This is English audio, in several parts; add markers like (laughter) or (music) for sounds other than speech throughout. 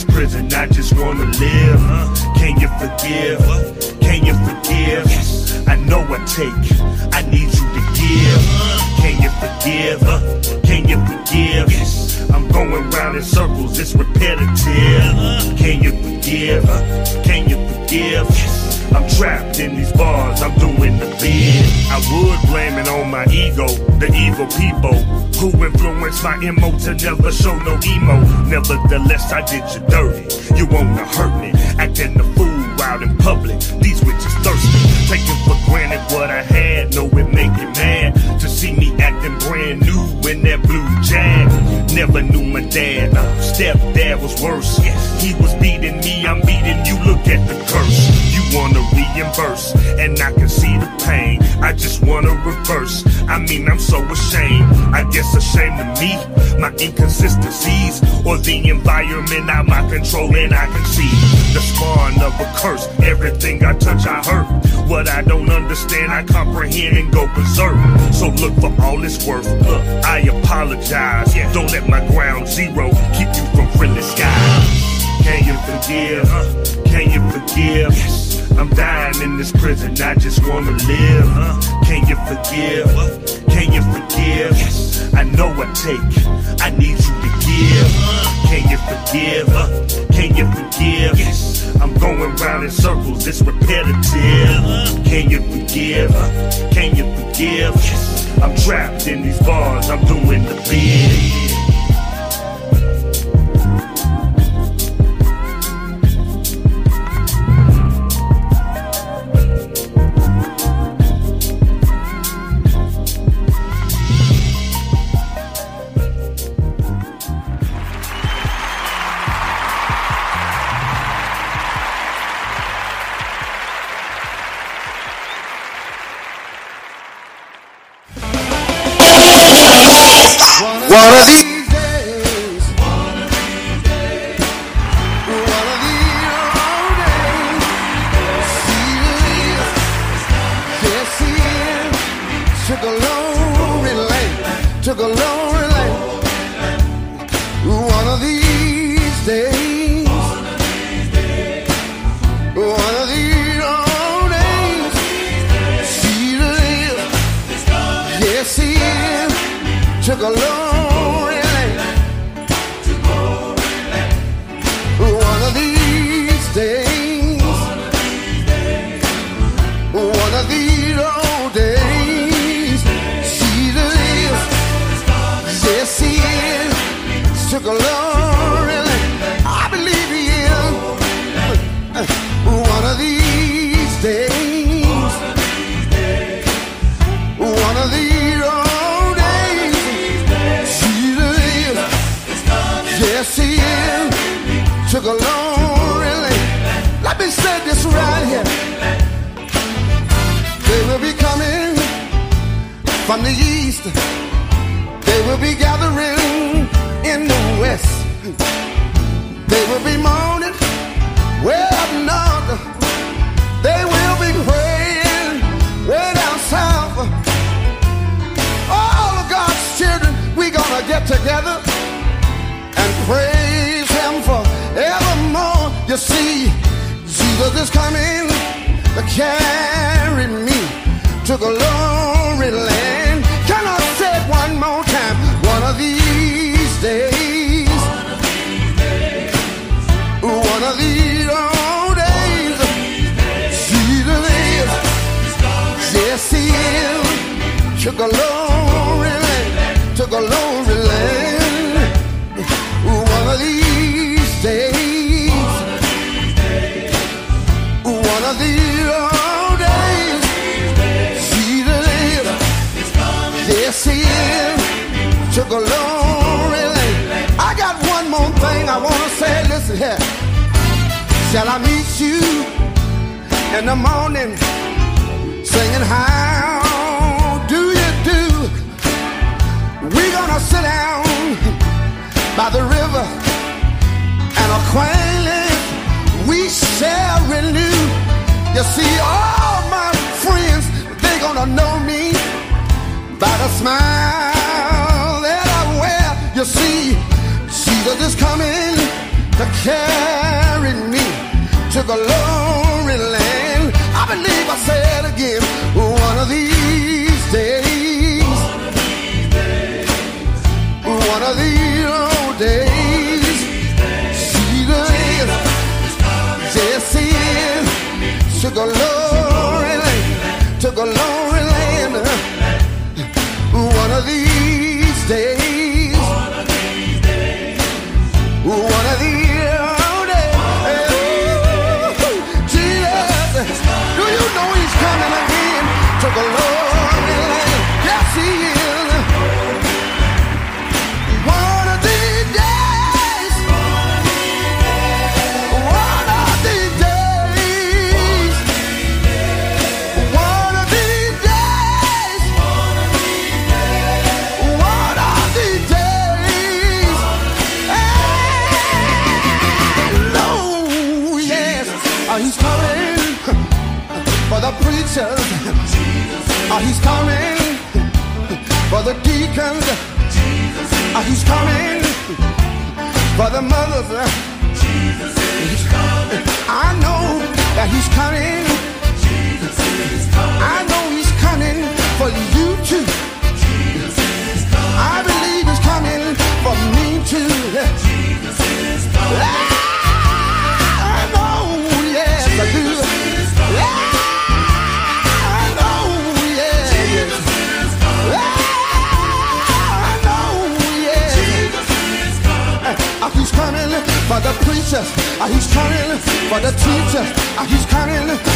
This prison, I just wanna live. Can you forgive? Can you forgive? I know I take, I need you to give. Can you forgive? Can you forgive? I'm going round in circles, it's repetitive. Can you forgive? Can you forgive? I'm trapped in these bars, I'm doing the bid. I would blame it on my ego, the evil people who influenced my emo to never show no emo. Nevertheless, I did you dirty. You wanna hurt me, acting the fool out in public. These witches thirsty, taking for granted what I had. Know it make you mad to see me acting brand new in that blue jag. Never knew my dad, stepdad was worse. He was beating me, I'm beating you. Look at the curse. You wanna reimburse. And I can see the pain. I just wanna reverse. I mean, I'm so ashamed. I guess ashamed to me, my inconsistencies, or the environment out my control, and I can see the spawn of a curse. Everything I touch, I hurt. What I don't understand, I comprehend and go berserk. So look for all it's worth. Look, I apologize. Yeah. Don't let my ground zero keep you from friendly skies. Can you forgive? Can you forgive? I'm dying in this prison, I just wanna live. Can you forgive? Can you forgive? Yes. I know I take, I need you to give. Can you forgive? Can you forgive? Yes. I'm going round in circles, it's repetitive. Can you forgive? Can you forgive? Yes. I'm trapped in these bars, I'm doing the bid. Is. To the glory land, to the glory land. One of these days, one of these old days, Jesus is, yes, He is. To the glory land. I got one more thing I want to say. Listen here. Shall I meet you in the morning singing how by the river and acquaintance we shall renew. You see, all my friends, they gonna know me by the smile that I wear. You see, Jesus is coming to carry me to the glory land. I believe I said again, one of these days, one of these old days, Jesus is, yes he is, to the glory land, to the glory land. One of these days, the mothers.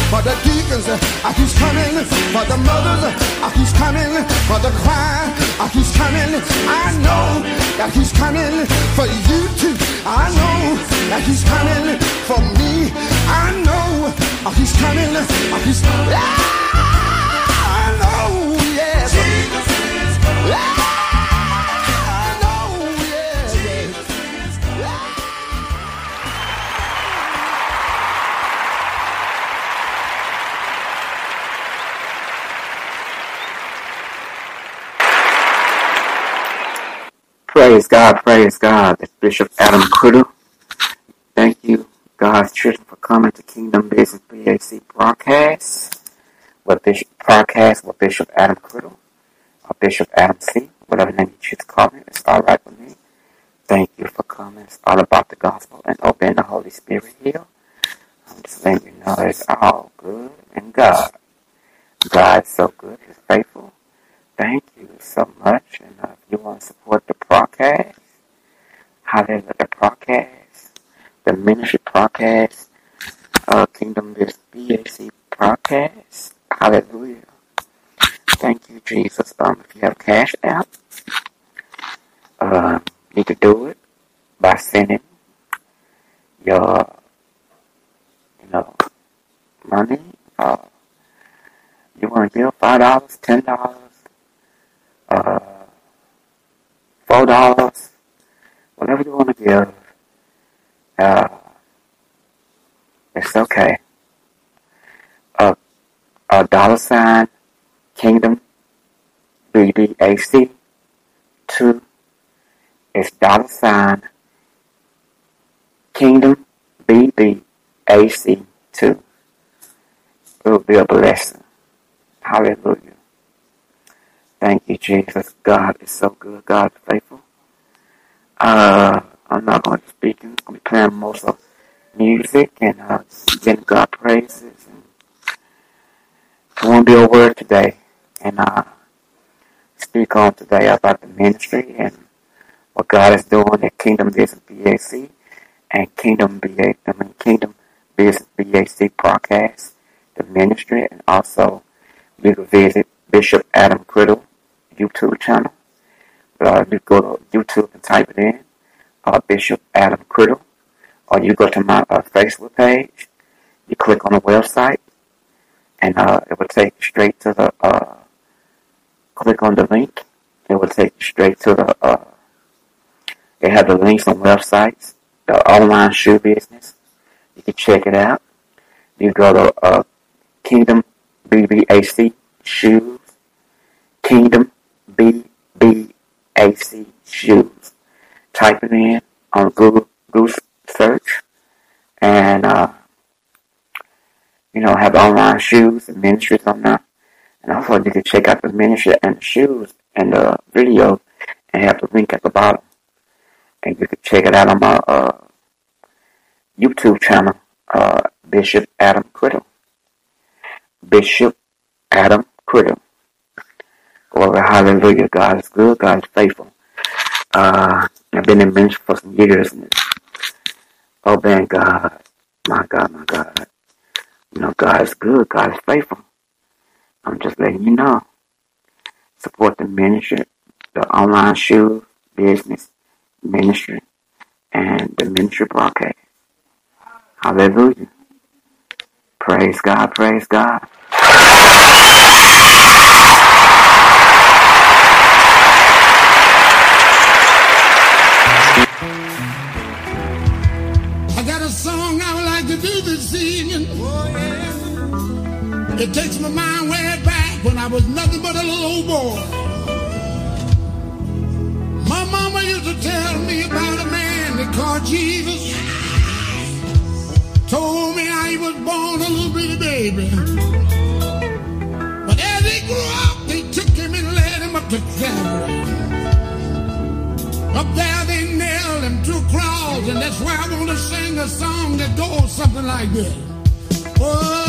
For the deacons. Uh, He's coming for the mothers. Uh, He's coming for the choir. Uh, He's coming. I know that He's coming for you too. I know that He's coming for me. I know uh, He's coming. Uh. I know, yes. Yeah, I Praise God, praise God. It's Bishop Adam Criddle. Thank you, God's children, for coming to Kingdom Business BAC broadcast. With Bishop broadcast with Bishop Adam Criddle or Bishop Adam C. Whatever name you choose to call me, it's all right with me. Thank you for coming. It's all about the gospel and obeying the Holy Spirit here. I'm just letting you know it's all good in God. God's so good, He's faithful. Thank you so much. And uh, if you want to support the broadcast, hallelujah, the broadcast, the ministry broadcast, uh, Kingdom Biz BAC broadcast, hallelujah. Thank you, Jesus. Um, if you have cash app, uh, you can do it by sending your, you know, money. Uh, you want to give five dollars, ten dollars, uh, four dollars, whatever you want to give. Uh, it's okay. A a dollar sign, Kingdom, BBAC, two. It's dollar sign, Kingdom, BBAC, two. It will be a blessing. Hallelujah. Thank you, Jesus. God is so good. God is faithful. Uh, I'm not going to speak. I'm going to be playing most of music and uh, giving God praises. And I want to be a word today and uh, speak on today about the ministry and what God is doing at Kingdom Business BAC and Kingdom BAC, I mean Kingdom Business BAC podcast, the ministry, and also you can visit Bishop Adam Criddle YouTube channel. Uh, you go to YouTube and type it in, uh, Bishop Adam Criddle, or you go to my uh, Facebook page. You click on the website, and uh, it will take you straight to the. Uh, click on the link. It will take you straight to the. Uh, they have the links on websites, the online shoe business. You can check it out. You go to uh, Kingdom BBAC shoes, Kingdom BBAC shoes. Type it in on Google, Google search, and uh, you know have online shoes and ministries on there. And also you can check out the ministry and the shoes and the video, and have the link at the bottom. And you can check it out on my uh, YouTube channel, uh, Bishop Adam Criddle. Bishop Adam Criddle. Glory, hallelujah. God is good. God is faithful. Uh, I've been in ministry for some years. And obeying God. My God, my God. You know, God is good. God is faithful. I'm just letting you know. Support the ministry, the online shoe business ministry, and the ministry broadcast. Hallelujah. Praise God, praise God. That's why I want to sing a song that goes something like this. Oh,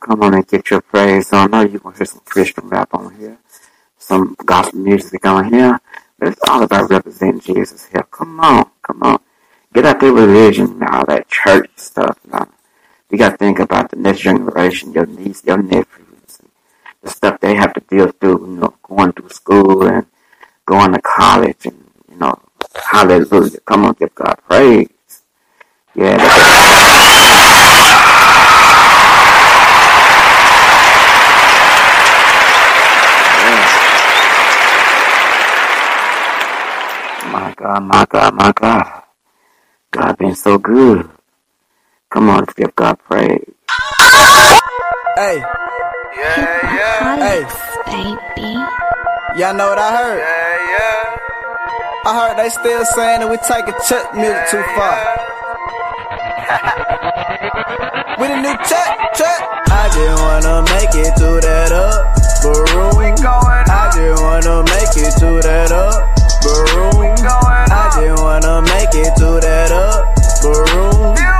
Come on and get your praise on. I know you' gonna hear some Christian rap on here, some gospel music on here, but it's all about representing Jesus here. Come on, come on. Get out there religion and all that church stuff. Now. You got to think about the next generation, your niece, your nephews, the stuff they have to deal through, you know, going through school and going to college and, you know, hallelujah. Come on, give God praise. Yeah. God, my God, my God. God been so good. Come on, let's give God praise. Hey. Yeah, yeah. Hey. baby. Y'all know what I heard? Yeah, yeah. I heard they still saying that we taking church music too far. (laughs) we the new church, church. I just wanna make it to that up, room. I just wanna make it to that up, room. I just wanna make it to that up, room.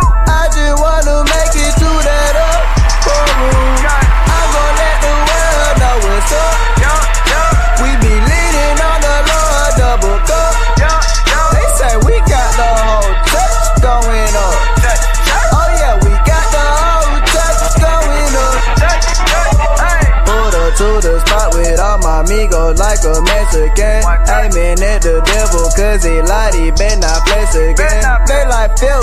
Like a Mexican. Aiming at the devil cause he lied, he been not flex again. They like, Phil,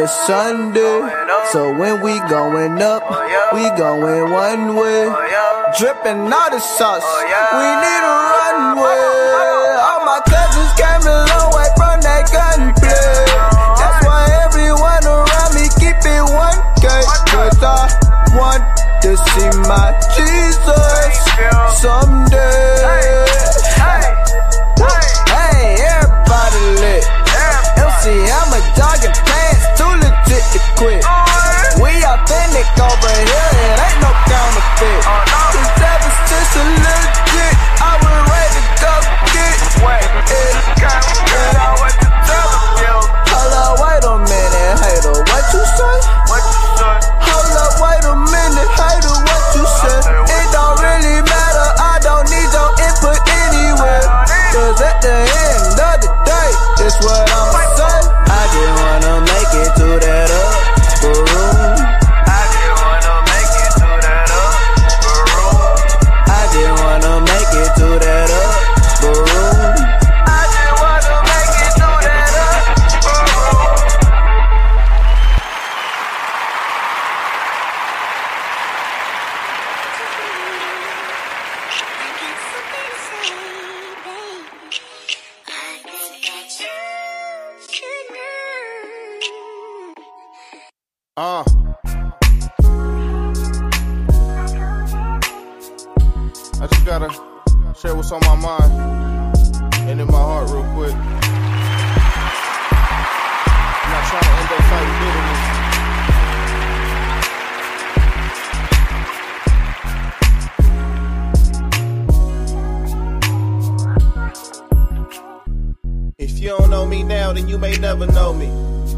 the Sunday. So when we going up, we going one way. Dripping all the sauce. We need a runway. All my cousins came a long way from that gunplay. That's why everyone around me keep it 1K. Cause I want to see my Jesus someday. Hey, everybody lit. MC, I'm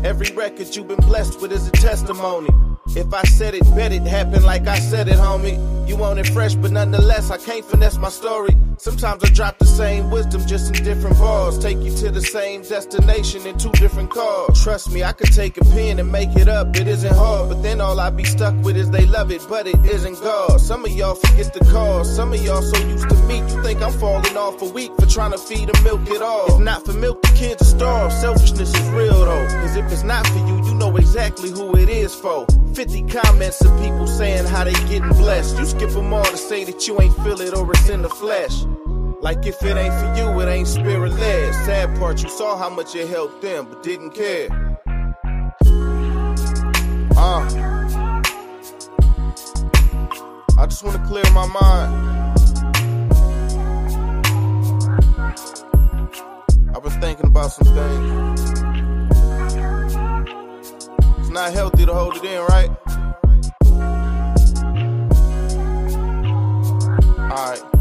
Every record you've been blessed with is a testimony. If I said it, bet it happened like I said it, homie. You want it fresh, but nonetheless, I can't finesse my story. Sometimes I drop the same wisdom just in different bars. Take you to the same destination in two different cars. Trust me, I could take a pen and make it up. It isn't hard, but then all I be stuck with is they love it, but it isn't God. Some of y'all forget the cause. Some of y'all so used to meat, you think I'm falling off a week for trying to feed them milk it all. If not for milk, the kids are starved. Selfishness is real though. Cause if it's not for you, you know exactly who it is for. 50 comments of people saying how they getting blessed. You skip them all to say that you ain't feel it or it's in the flesh. Like if it ain't for you, it ain't spirit led. Sad part, you saw how much it helped them, but didn't care. Uh. I just wanna clear my mind. I've been thinking about some things. It's not healthy to hold it in, right? Alright.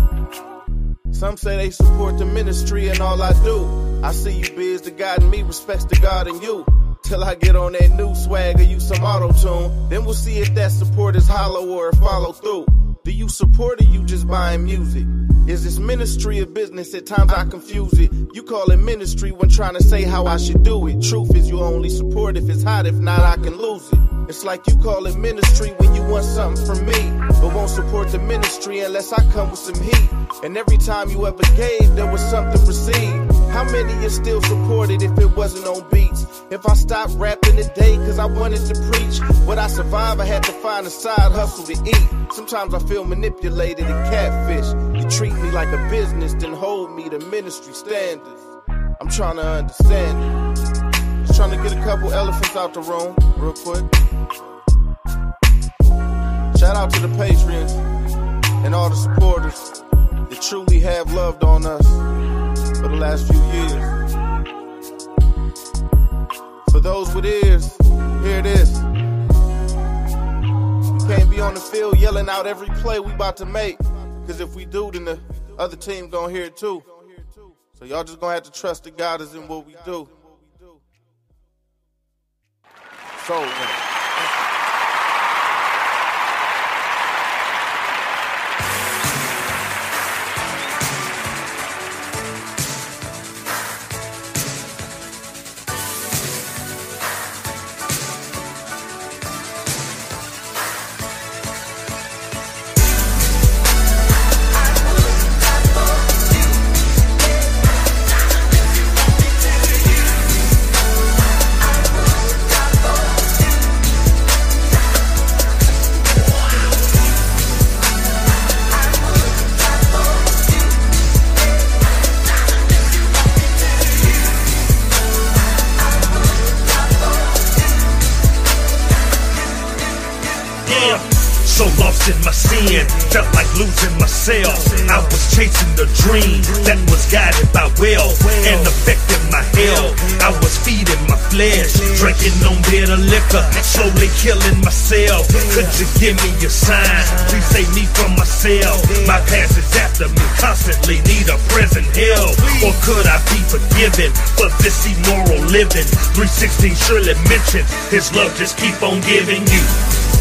Some say they support the ministry and all I do. I see you biz to God and me, respects to God and you. Till I get on that new swag or use some auto tune. Then we'll see if that support is hollow or follow through. Do you support or you just buying music? Is this ministry or business? At times I confuse it. You call it ministry when trying to say how I should do it. Truth is you only support if it's hot, if not I can lose it. It's like you call it ministry when you want something from me, but won't support the ministry unless I come with some heat. And every time you ever gave, there was something received. How many you still supported if it wasn't on beats? If I stopped rapping today cause I wanted to preach, would I survive? I had to find a side hustle to eat. Sometimes I feel manipulated and catfish. You treat me like a business, then hold me to ministry standards. I'm trying to understand it. Just trying to get a couple elephants out the room, real quick. Shout out to the patrons and all the supporters that truly have loved on us for the last few years. For those with ears, here it is. We can't be on the field yelling out every play we about to make. Cause if we do, then the other team gonna hear it too. So y'all just gonna have to trust that God is in what we do. So. Yeah, be forgiven for this immoral living? 316 surely mentioned his love just keep on giving you.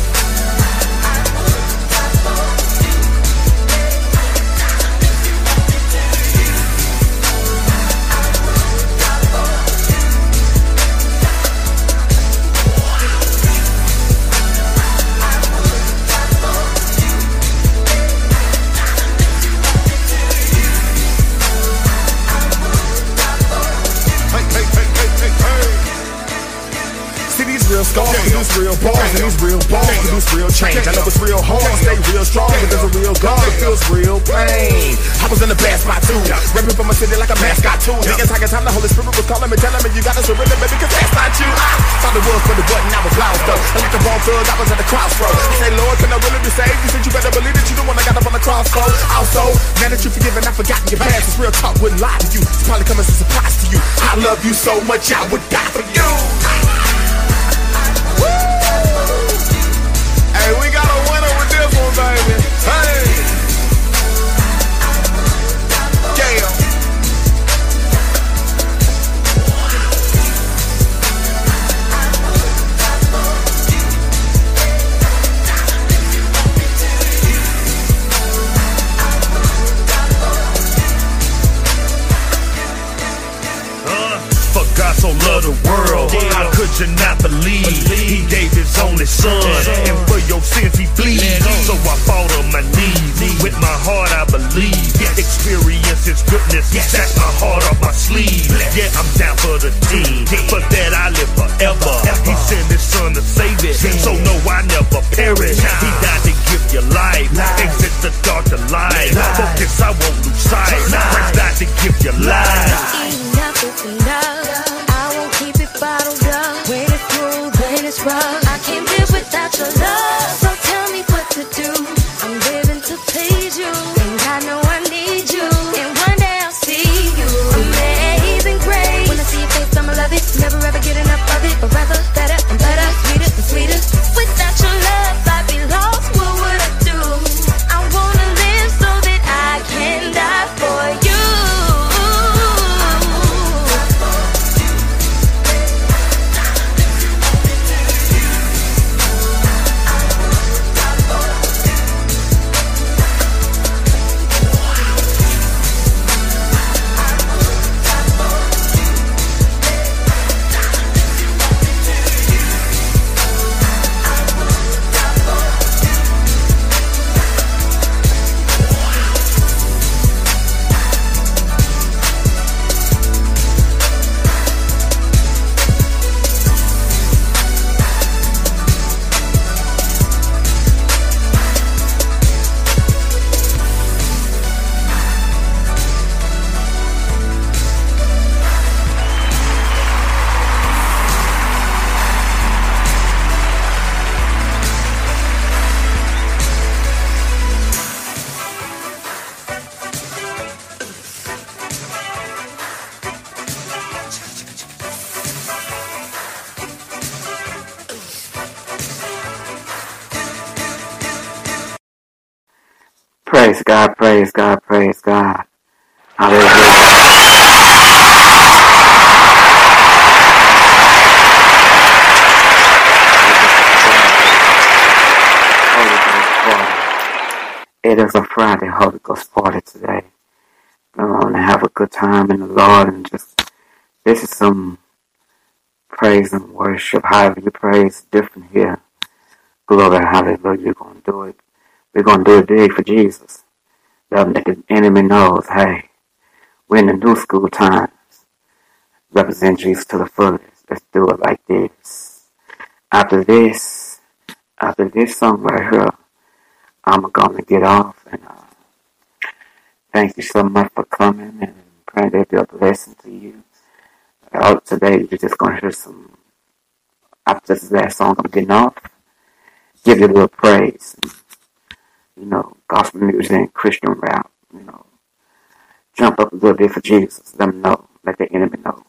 Real bars, and these real bars produce real change. I know it's real hard, stay real strong, but there's a real God that feels real pain. I was in the bad spot too, rapping for my city like a mascot too. The entire time the Holy Spirit was calling me, telling me you gotta surrender, baby, cause that's not you. I thought it was for the button, I was lost though. And like the ball thug, I was at the crossroad. I say, Lord, can I really be saved? You said you better believe that you the one that got up on the crossroad. Also, now that you're forgiven, I've forgotten your past. This real talk wouldn't lie to you. It's probably coming as a surprise to you. I love you so much, I would die for you. Hey. The world, how could you not believe? He gave his only son, and for your sins he bleeds. Oh. So I fall on my knees. With my heart I believe. Experience his goodness, that's my heart off my sleeve. Yeah, I'm down for the team, for that I live forever. He sent his son to save it, so no, I never perish. He died to give you life, exit the dark to light. Focus, I won't lose sight. Christ died to give you life. We're going to do it big for Jesus. Let the enemy knows, hey, we're in the new school times. Represent Jesus to the fullest. Let's do it like this. After this, after this song right here, I'm going to get off. And uh, thank you so much for coming and praying that be a blessing to you. Uh, today, you're just going to hear some, after this last song, I'm getting off. Give you a little praise you know, gospel music and Christian rap, you know. Jump up a little bit for Jesus. Let them know. Let the enemy know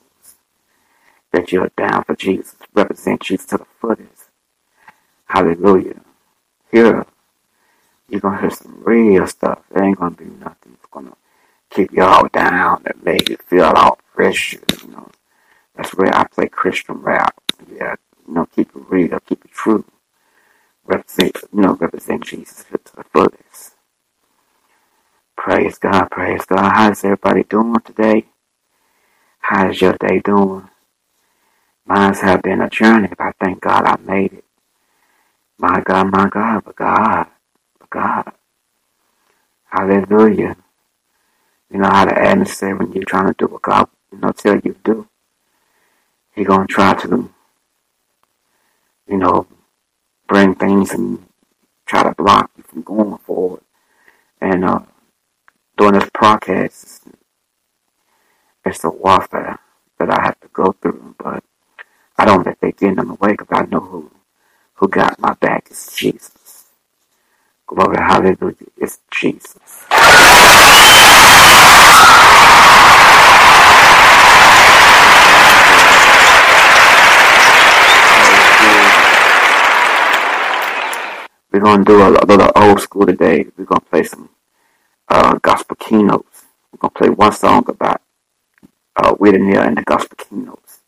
that you're down for Jesus. Represent Jesus to the fullest. Hallelujah. Here, you're going to hear some real stuff. It ain't going to be nothing that's going to keep you all down and make you feel all pressure, you know. That's where I play Christian rap. Yeah, you know, keep it real, keep it true represent, know, represent Jesus to the fullest. Praise God, praise God. How's everybody doing today? How's your day doing? Mine's have been a journey, but I thank God I made it. My God, my God, but God, but God. Hallelujah. You know how the atmosphere when you're trying to do what God, you know, tell you to do. He gonna try to, you know, bring things and try to block you from going forward. And uh, during this podcast, it's a warfare that I have to go through, but I don't let they get in my way because I know who, who got my back is Jesus. Glory, hallelujah, it's Jesus. We're gonna do a, a little old school today. We're gonna play some uh, gospel keynotes. We're gonna play one song about uh, Willie Neal and the gospel keynotes.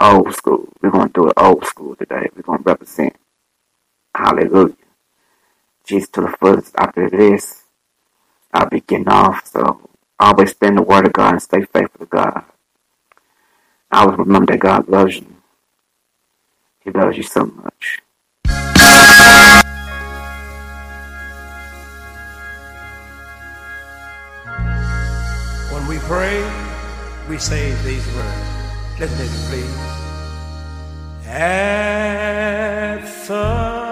Old school. We're gonna do it old school today. We're gonna represent. Hallelujah. Jesus to the fullest. After this, I'll be getting off. So always spend the word of God and stay faithful to God. Always remember that God loves you. He loves you so much. Pray, we say these words. Listen to please. At the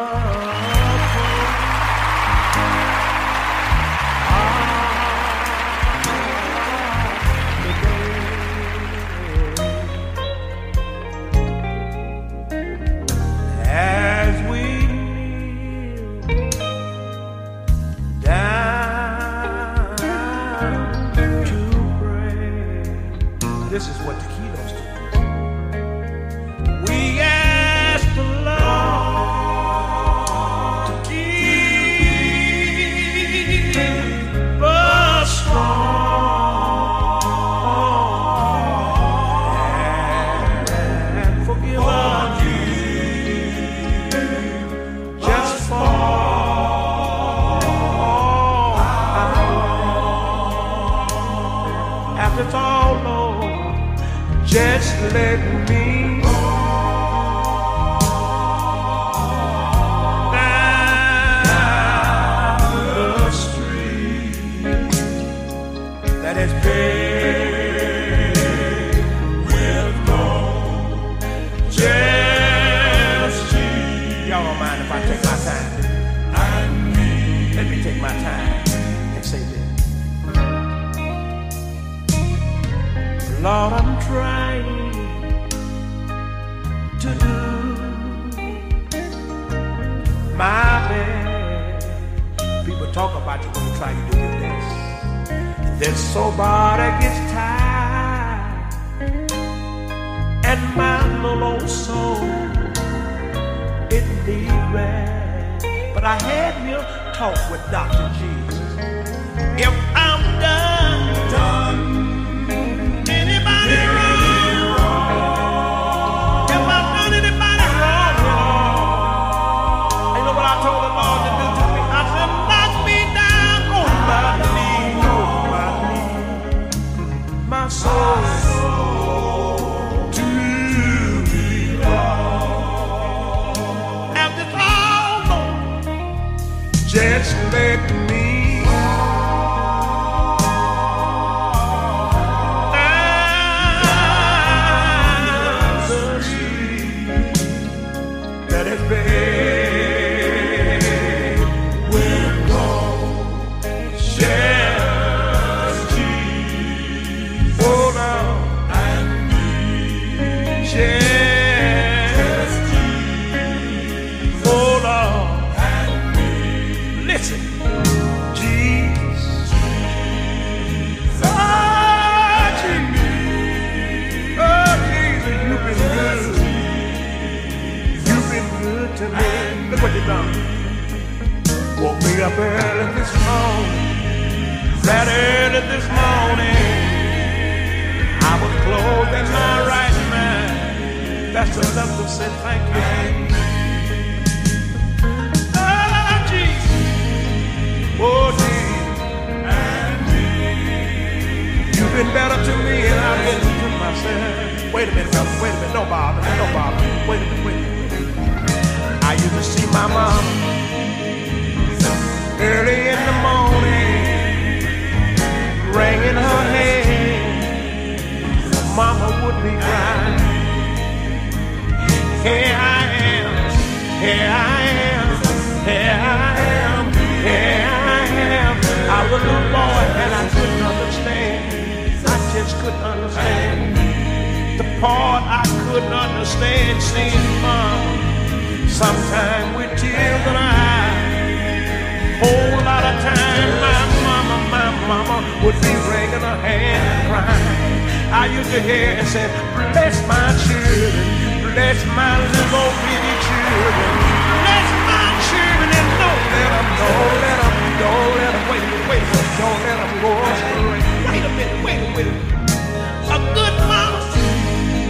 this is what taquitos do. We let me Then somebody gets tired, and my little old soul it needs rest. But I had me a talk with Dr. Jesus. If That's enough to say thank you. Jesus. Oh, Jesus. You've been better to me and I've been to myself. Wait a minute, brother. Wait a minute. Don't bother. Bother. Wait a minute. Wait a minute. I used to see my mom early in the morning, wringing her head. Mama would be crying. Here I am, here I am, here I am, here I am. I was a boy and I couldn't understand. I just couldn't understand. The part I couldn't understand. Sometimes with tears in eyes. Whole lot of my mama, my mama would be her hand and crying. I used to hear and say, bless my children, bless my little bitty children, bless my children and don't let them, don't let them, don't let them, wait a minute, wait a minute, don't let them go astray. Wait a minute, wait a minute. A good mama,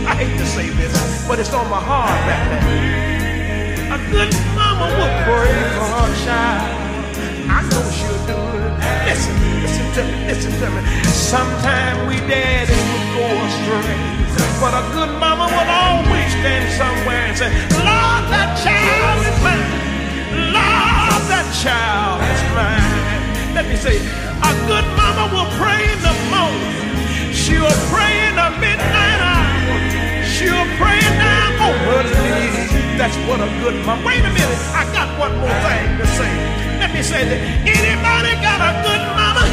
I hate to say this, but it's on my heart back there. A good mama will pray for her child. I know she'll do it. Listen, listen to me, listen to me. Sometimes we daddies would go astray. But a good mama will always stand somewhere and say, Lord, that child is mine. Lord, that child is mine. Let me say, a good mama will pray in the morning. She'll pray in the midnight hour. She'll pray down on her knees. That's what a good mama. Wait a minute, I got one more thing to say. Let me say that. Anybody got a good mama?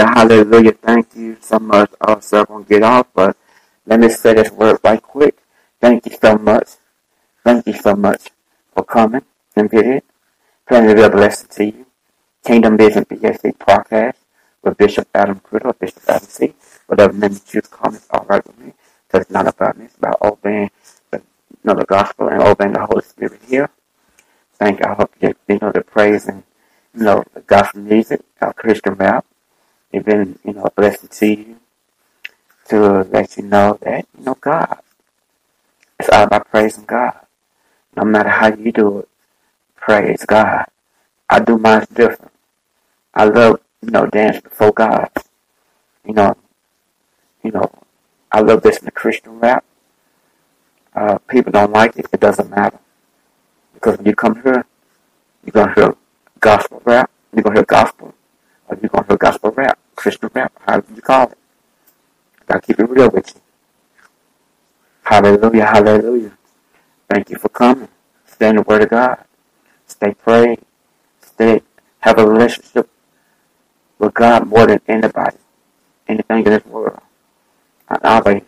Hallelujah, hallelujah. Thank you so much. Also, I'm going to get off, but let me say this word right quick. Thank you so much. Thank you so much for coming and visit. Praying to be a blessing to you. Kingdom Business BSC podcast with Bishop Adam Criddle, Bishop Adam C. Whatever name you choose call me, it's all right with me. Because it's not about me. It's about obeying the, you know, the gospel and obeying the Holy Spirit here. Thank you. I hope you, you know, the praise and, you know, the gospel music, uh, Christian rap. It's been, you know, a blessing to you to let you know that, you know, God. It's all about praising God. No matter how you do it, praise God. I do mine different. I love, you know, dance before God. You know, you know, I love listening to Christian rap. Uh, people don't like it, it doesn't matter. Because when you come here, you're gonna hear gospel rap, you're gonna hear gospel, or you're gonna hear gospel rap, Christian rap, however you call it. Gotta keep it real with you. Hallelujah, hallelujah. Thank you for coming. Stay in the Word of God. Stay prayed. Stay, have a relationship with God more than anybody, anything in this world. And always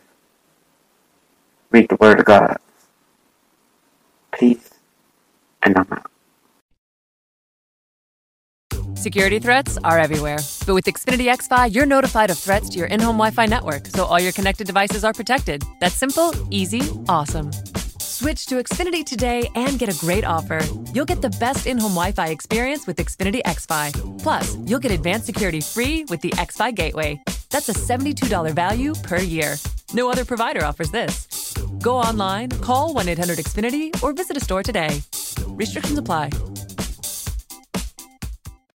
read the Word of God. Peace, and I'm out. Security threats are everywhere. But with Xfinity XFi, you're notified of threats to your in home Wi Fi network, so all your connected devices are protected. That's simple, easy, awesome. Switch to Xfinity today and get a great offer. You'll get the best in home Wi Fi experience with Xfinity XFi. Plus, you'll get advanced security free with the XFi Gateway. That's a $72 value per year. No other provider offers this. Go online, call 1 800 Xfinity, or visit a store today. Restrictions apply.